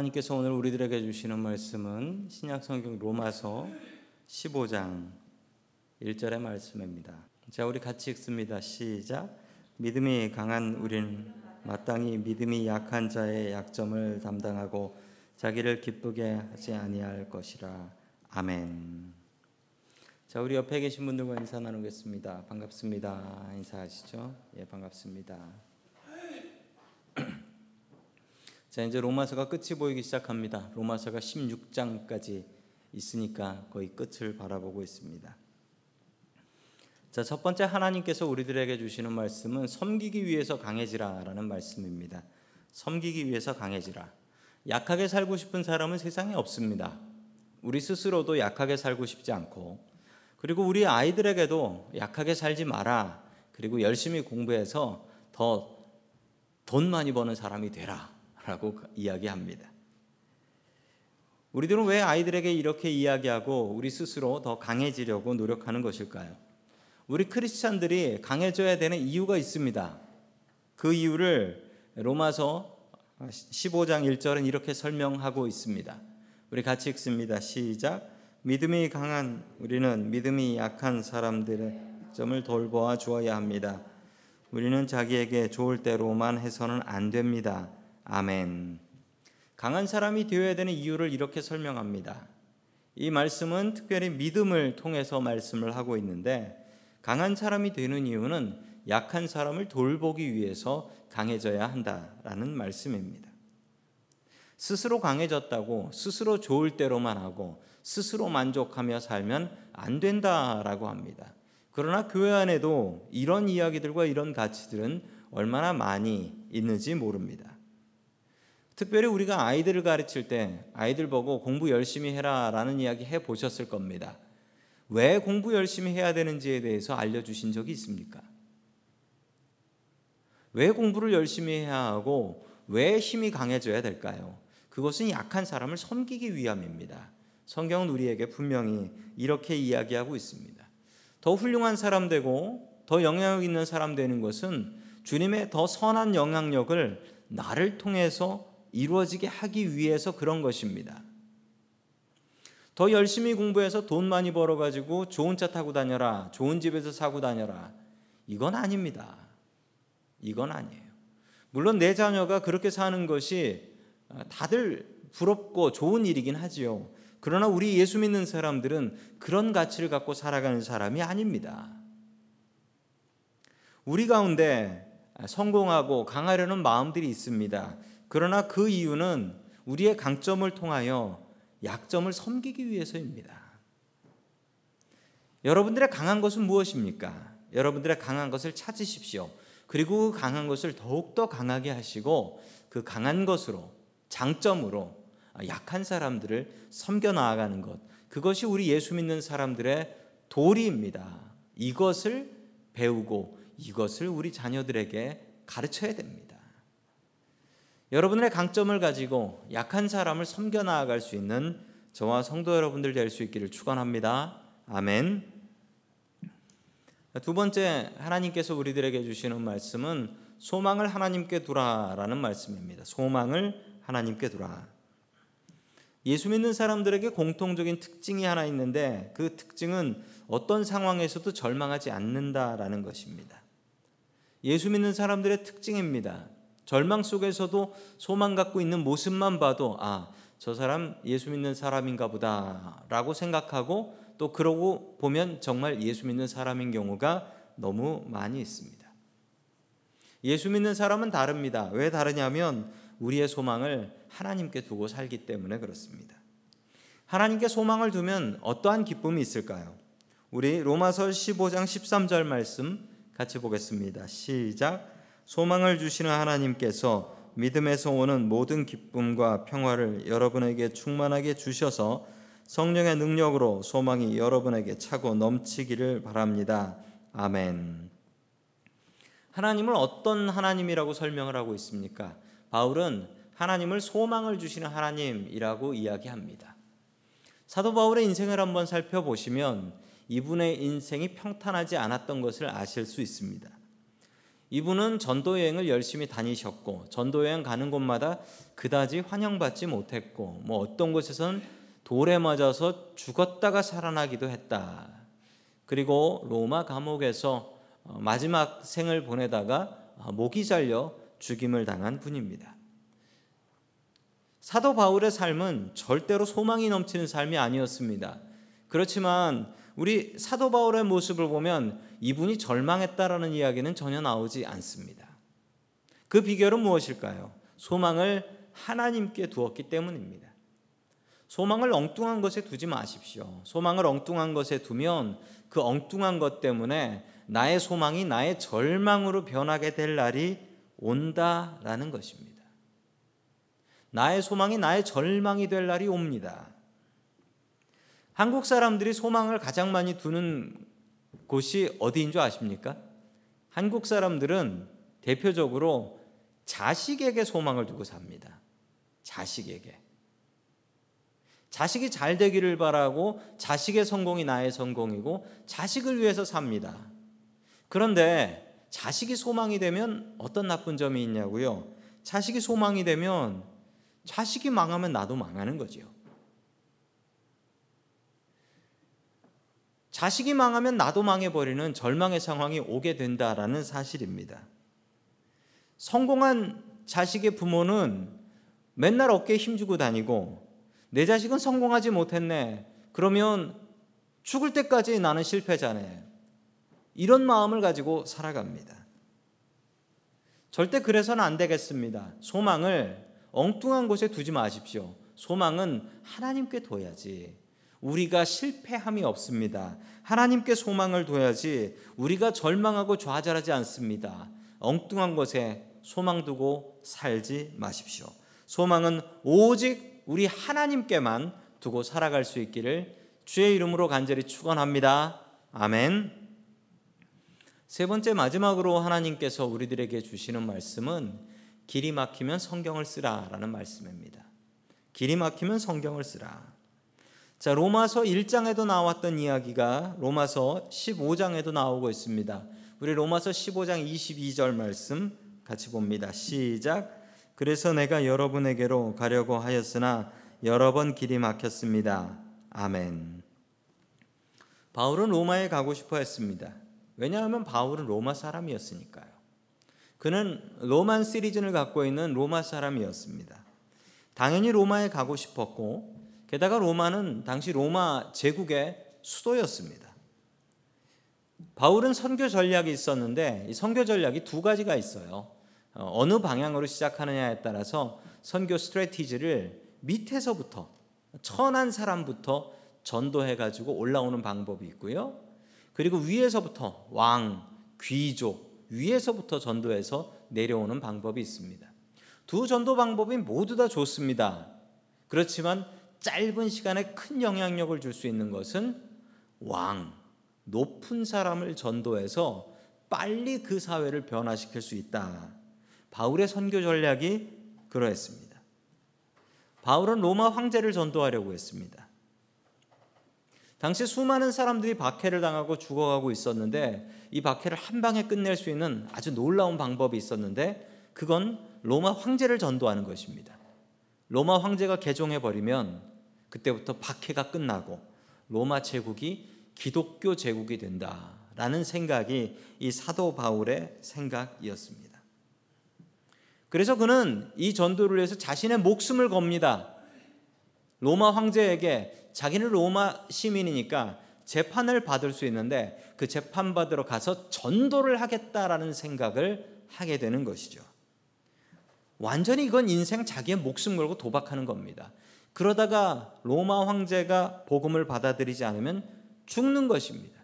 하나님께서 오늘 우리들에게 주시는 말씀은 신약 성경 로마서 15장 1절의 말씀입니다. 자, 우리 같이 읽습니다. 시작. 믿음이 강한 우리는 마땅히 믿음이 약한 자의 약점을 담당하고 자기를 기쁘게 하지 아니할 것이라. 아멘. 자, 우리 옆에 계신 분들과 인사 나누겠습니다. 반갑습니다. 인사하시죠? 예, 반갑습니다. 자, 이제 로마서가 끝이 보이기 시작합니다. 로마서가 16장까지 있으니까 거의 끝을 바라보고 있습니다. 자, 첫 번째 하나님께서 우리들에게 주시는 말씀은 섬기기 위해서 강해지라라는 말씀입니다. 섬기기 위해서 강해지라. 약하게 살고 싶은 사람은 세상에 없습니다. 우리 스스로도 약하게 살고 싶지 않고 그리고 우리 아이들에게도 약하게 살지 마라. 그리고 열심히 공부해서 더 돈 많이 버는 사람이 되라. 라고 이야기합니다. 우리들은 왜 아이들에게 이렇게 이야기하고 우리 스스로 더 강해지려고 노력하는 것일까요? 우리 크리스찬들이 강해져야 되는 이유가 있습니다. 그 이유를 로마서 15장 1절은 이렇게 설명하고 있습니다. 우리 같이 읽습니다. 시작. 믿음이 강한 우리는 믿음이 약한 사람들의 점을 돌보아 주어야 합니다. 우리는 자기에게 좋을 대로만 해서는 안 됩니다. 아멘. 강한 사람이 되어야 되는 이유를 이렇게 설명합니다. 이 말씀은 특별히 믿음을 통해서 말씀을 하고 있는데 강한 사람이 되는 이유는 약한 사람을 돌보기 위해서 강해져야 한다라는 말씀입니다. 스스로 강해졌다고 스스로 좋을 대로만 하고 스스로 만족하며 살면 안 된다라고 합니다. 그러나 교회 안에도 이런 이야기들과 이런 가치들은 얼마나 많이 있는지 모릅니다. 특별히 우리가 아이들을 가르칠 때 아이들 보고 공부 열심히 해라라는 이야기 해 보셨을 겁니다. 왜 공부 열심히 해야 되는지에 대해서 알려 주신 적이 있습니까? 왜 공부를 열심히 해야 하고 왜 힘이 강해져야 될까요? 그것은 약한 사람을 섬기기 위함입니다. 성경은 우리에게 분명히 이렇게 이야기하고 있습니다. 더 훌륭한 사람 되고 더 영향력 있는 사람 되는 것은 주님의 더 선한 영향력을 나를 통해서 이루어지게 하기 위해서 그런 것입니다. 더 열심히 공부해서 돈 많이 벌어가지고 좋은 차 타고 다녀라, 좋은 집에서 사고 다녀라. 이건 아닙니다. 이건 아니에요. 물론 내 자녀가 그렇게 사는 것이 다들 부럽고 좋은 일이긴 하지요. 그러나 우리 예수 믿는 사람들은 그런 가치를 갖고 살아가는 사람이 아닙니다. 우리 가운데 성공하고 강하려는 마음들이 있습니다. 그러나 그 이유는 우리의 강점을 통하여 약점을 섬기기 위해서입니다. 여러분들의 강한 것은 무엇입니까? 여러분들의 강한 것을 찾으십시오. 그리고 그 강한 것을 더욱더 강하게 하시고 그 강한 것으로 장점으로 약한 사람들을 섬겨 나아가는 것. 그것이 우리 예수 믿는 사람들의 도리입니다. 이것을 배우고 이것을 우리 자녀들에게 가르쳐야 됩니다. 여러분의 강점을 가지고 약한 사람을 섬겨 나아갈 수 있는 저와 성도 여러분들 될 수 있기를 축원합니다. 아멘. 두 번째 하나님께서 우리들에게 주시는 말씀은 소망을 하나님께 두라라는 말씀입니다. 소망을 하나님께 두라. 예수 믿는 사람들에게 공통적인 특징이 하나 있는데 그 특징은 어떤 상황에서도 절망하지 않는다라는 것입니다. 예수 믿는 사람들의 특징입니다. 절망 속에서도 소망 갖고 있는 모습만 봐도 아, 저 사람 예수 믿는 사람인가 보다라고 생각하고 또 그러고 보면 정말 예수 믿는 사람인 경우가 너무 많이 있습니다. 예수 믿는 사람은 다릅니다. 왜 다르냐면 우리의 소망을 하나님께 두고 살기 때문에 그렇습니다. 하나님께 소망을 두면 어떠한 기쁨이 있을까요? 우리 로마서 15장 13절 말씀 같이 보겠습니다. 시작. 소망을 주시는 하나님께서 믿음에서 오는 모든 기쁨과 평화를 여러분에게 충만하게 주셔서 성령의 능력으로 소망이 여러분에게 차고 넘치기를 바랍니다. 아멘. 하나님을 어떤 하나님이라고 설명을 하고 있습니까? 바울은 하나님을 소망을 주시는 하나님이라고 이야기합니다. 사도 바울의 인생을 한번 살펴보시면 이분의 인생이 평탄하지 않았던 것을 아실 수 있습니다. 이분은 전도 여행을 열심히 다니셨고 전도 여행 가는 곳마다 그다지 환영받지 못했고 뭐 어떤 곳에선 돌에 맞아서 죽었다가 살아나기도 했다. 그리고 로마 감옥에서 어, 마지막 생을 보내다가 어, 목이 잘려 죽임을 당한 분입니다. 사도 바울의 삶은 절대로 소망이 넘치는 삶이 아니었습니다. 그렇지만 우리 사도 바울의 모습을 보면 이분이 절망했다라는 이야기는 전혀 나오지 않습니다. 그 비결은 무엇일까요? 소망을 하나님께 두었기 때문입니다. 소망을 엉뚱한 것에 두지 마십시오. 소망을 엉뚱한 것에 두면 그 엉뚱한 것 때문에 나의 소망이 나의 절망으로 변하게 될 날이 온다라는 것입니다. 나의 소망이 나의 절망이 될 날이 옵니다. 한국 사람들이 소망을 가장 많이 두는 곳이 어디인 줄 아십니까? 한국 사람들은 대표적으로 자식에게 소망을 두고 삽니다. 자식에게. 자식이 잘 되기를 바라고 자식의 성공이 나의 성공이고 자식을 위해서 삽니다. 그런데 자식이 소망이 되면 어떤 나쁜 점이 있냐고요? 자식이 소망이 되면 자식이 망하면 나도 망하는 거지요. 자식이 망하면 나도 망해버리는 절망의 상황이 오게 된다라는 사실입니다. 성공한 자식의 부모는 맨날 어깨에 힘주고 다니고 내 자식은 성공하지 못했네. 그러면 죽을 때까지 나는 실패자네. 이런 마음을 가지고 살아갑니다. 절대 그래서는 안 되겠습니다. 소망을 엉뚱한 곳에 두지 마십시오. 소망은 하나님께 둬야지. 우리가 실패함이 없습니다. 하나님께 소망을 둬야지 우리가 절망하고 좌절하지 않습니다. 엉뚱한 곳에 소망 두고 살지 마십시오. 소망은 오직 우리 하나님께만 두고 살아갈 수 있기를 주의 이름으로 간절히 축원합니다. 아멘. 세 번째 마지막으로 하나님께서 우리들에게 주시는 말씀은 길이 막히면 성경을 쓰라라는 말씀입니다. 길이 막히면 성경을 쓰라. 자, 로마서 1장에도 나왔던 이야기가 로마서 15장에도 나오고 있습니다. 우리 로마서 15장 22절 말씀 같이 봅니다. 시작. 그래서 내가 여러분에게로 가려고 하였으나 여러 번 길이 막혔습니다. 아멘. 바울은 로마에 가고 싶어 했습니다. 왜냐하면 바울은 로마 사람이었으니까요. 그는 로만 시리즌을 갖고 있는 로마 사람이었습니다. 당연히 로마에 가고 싶었고 게다가 로마는 당시 로마 제국의 수도였습니다. 바울은 선교 전략이 있었는데 이 선교 전략이 두 가지가 있어요. 어, 어느 방향으로 시작하느냐에 따라서 선교 스트레티지를 밑에서부터 천한 사람부터 전도해 가지고 올라오는 방법이 있고요. 그리고 위에서부터 왕, 귀족 위에서부터 전도해서 내려오는 방법이 있습니다. 두 전도 방법이 모두 다 좋습니다. 그렇지만 짧은 시간에 큰 영향력을 줄 수 있는 것은 왕, 높은 사람을 전도해서 빨리 그 사회를 변화시킬 수 있다. 바울의 선교 전략이 그러했습니다. 바울은 로마 황제를 전도하려고 했습니다. 당시 수많은 사람들이 박해를 당하고 죽어가고 있었는데 이 박해를 한 방에 끝낼 수 있는 아주 놀라운 방법이 있었는데 그건 로마 황제를 전도하는 것입니다. 로마 황제가 개종해 버리면 그때부터 박해가 끝나고 로마 제국이 기독교 제국이 된다라는 생각이 이 사도 바울의 생각이었습니다. 그래서 그는 이 전도를 위해서 자신의 목숨을 겁니다. 로마 황제에게 자기는 로마 시민이니까 재판을 받을 수 있는데 그 재판 받으러 가서 전도를 하겠다라는 생각을 하게 되는 것이죠. 완전히 이건 인생 자기의 목숨 걸고 도박하는 겁니다. 그러다가 로마 황제가 복음을 받아들이지 않으면 죽는 것입니다.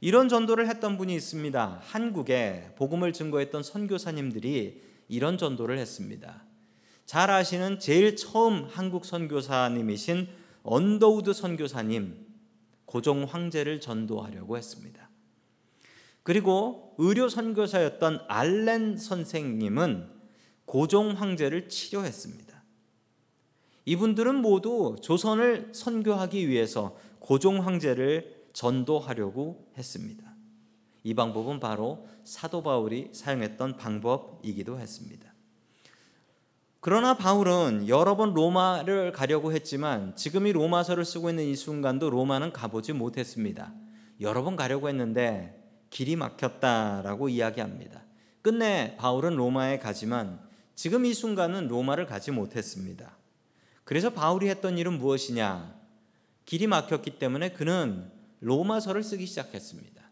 이런 전도를 했던 분이 있습니다. 한국에 복음을 증거했던 선교사님들이 이런 전도를 했습니다. 잘 아시는 제일 처음 한국 선교사님이신 언더우드 선교사님 고종 황제를 전도하려고 했습니다. 그리고 의료 선교사였던 알렌 선생님은 고종 황제를 치료했습니다. 이분들은 모두 조선을 선교하기 위해서 고종 황제를 전도하려고 했습니다. 이 방법은 바로 사도 바울이 사용했던 방법이기도 했습니다. 그러나 바울은 여러 번 로마를 가려고 했지만 지금 이 로마서를 쓰고 있는 이 순간도 로마는 가보지 못했습니다. 여러 번 가려고 했는데 길이 막혔다라고 이야기합니다. 끝내 바울은 로마에 가지만 지금 이 순간은 로마를 가지 못했습니다. 그래서 바울이 했던 일은 무엇이냐? 길이 막혔기 때문에 그는 로마서를 쓰기 시작했습니다.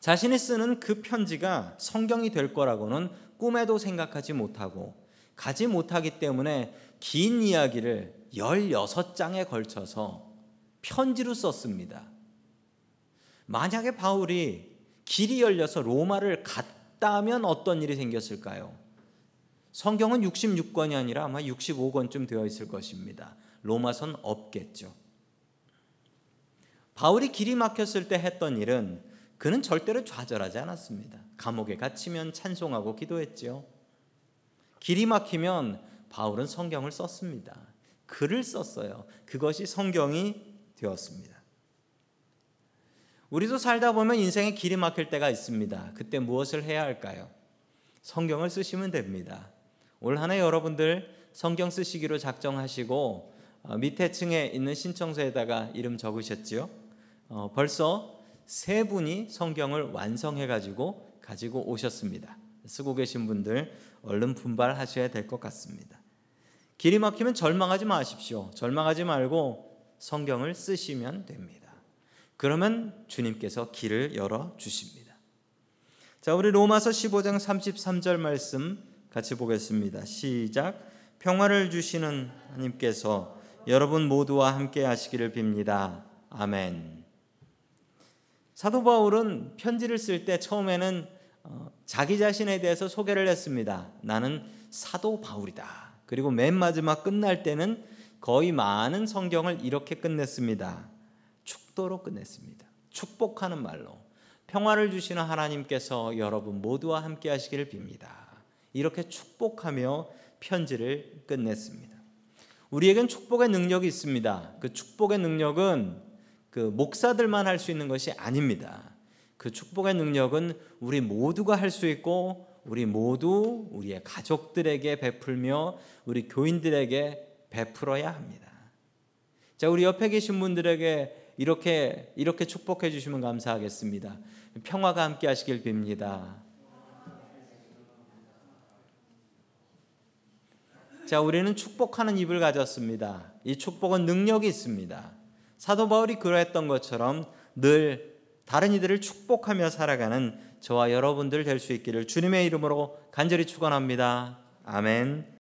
자신이 쓰는 그 편지가 성경이 될 거라고는 꿈에도 생각하지 못하고 가지 못하기 때문에 긴 이야기를 16장에 걸쳐서 편지로 썼습니다. 만약에 바울이 길이 열려서 로마를 갔다면 어떤 일이 생겼을까요? 성경은 66권이 아니라 아마 65권쯤 되어 있을 것입니다. 로마선 없겠죠. 바울이 길이 막혔을 때 했던 일은 그는 절대로 좌절하지 않았습니다. 감옥에 갇히면 찬송하고 기도했죠. 길이 막히면 바울은 성경을 썼습니다. 글을 썼어요. 그것이 성경이 되었습니다. 우리도 살다 보면 인생에 길이 막힐 때가 있습니다. 그때 무엇을 해야 할까요? 성경을 쓰시면 됩니다. 올 한 해 여러분들 성경 쓰시기로 작정하시고 어, 밑에 층에 있는 신청서에다가 이름 적으셨지요? 어, 벌써 세 분이 성경을 완성해 가지고 가지고 오셨습니다. 쓰고 계신 분들 얼른 분발하셔야 될 것 같습니다. 길이 막히면 절망하지 마십시오. 절망하지 말고 성경을 쓰시면 됩니다. 그러면 주님께서 길을 열어 주십니다. 자, 우리 로마서 15장 33절 말씀 같이 보겠습니다. 시작. 평화를 주시는 하나님께서 여러분 모두와 함께 하시기를 빕니다. 아멘. 사도 바울은 편지를 쓸 때 처음에는 어, 자기 자신에 대해서 소개를 했습니다. 나는 사도 바울이다. 그리고 맨 마지막 끝날 때는 거의 많은 성경을 이렇게 끝냈습니다. 축도로 끝냈습니다. 축복하는 말로 평화를 주시는 하나님께서 여러분 모두와 함께 하시기를 빕니다. 이렇게 축복하며 편지를 끝냈습니다. 우리에겐 축복의 능력이 있습니다. 그 축복의 능력은 그 목사들만 할 수 있는 것이 아닙니다. 그 축복의 능력은 우리 모두가 할 수 있고 우리 모두 우리의 가족들에게 베풀며 우리 교인들에게 베풀어야 합니다. 자, 우리 옆에 계신 분들에게 이렇게 이렇게 축복해 주시면 감사하겠습니다. 평화가 함께 하시길 빕니다. 자, 우리는 축복하는 입을 가졌습니다. 이 축복은 능력이 있습니다. 사도 바울이 그러했던 것처럼 늘 다른 이들을 축복하며 살아가는 저와 여러분들 될 수 있기를 주님의 이름으로 간절히 축원합니다. 아멘.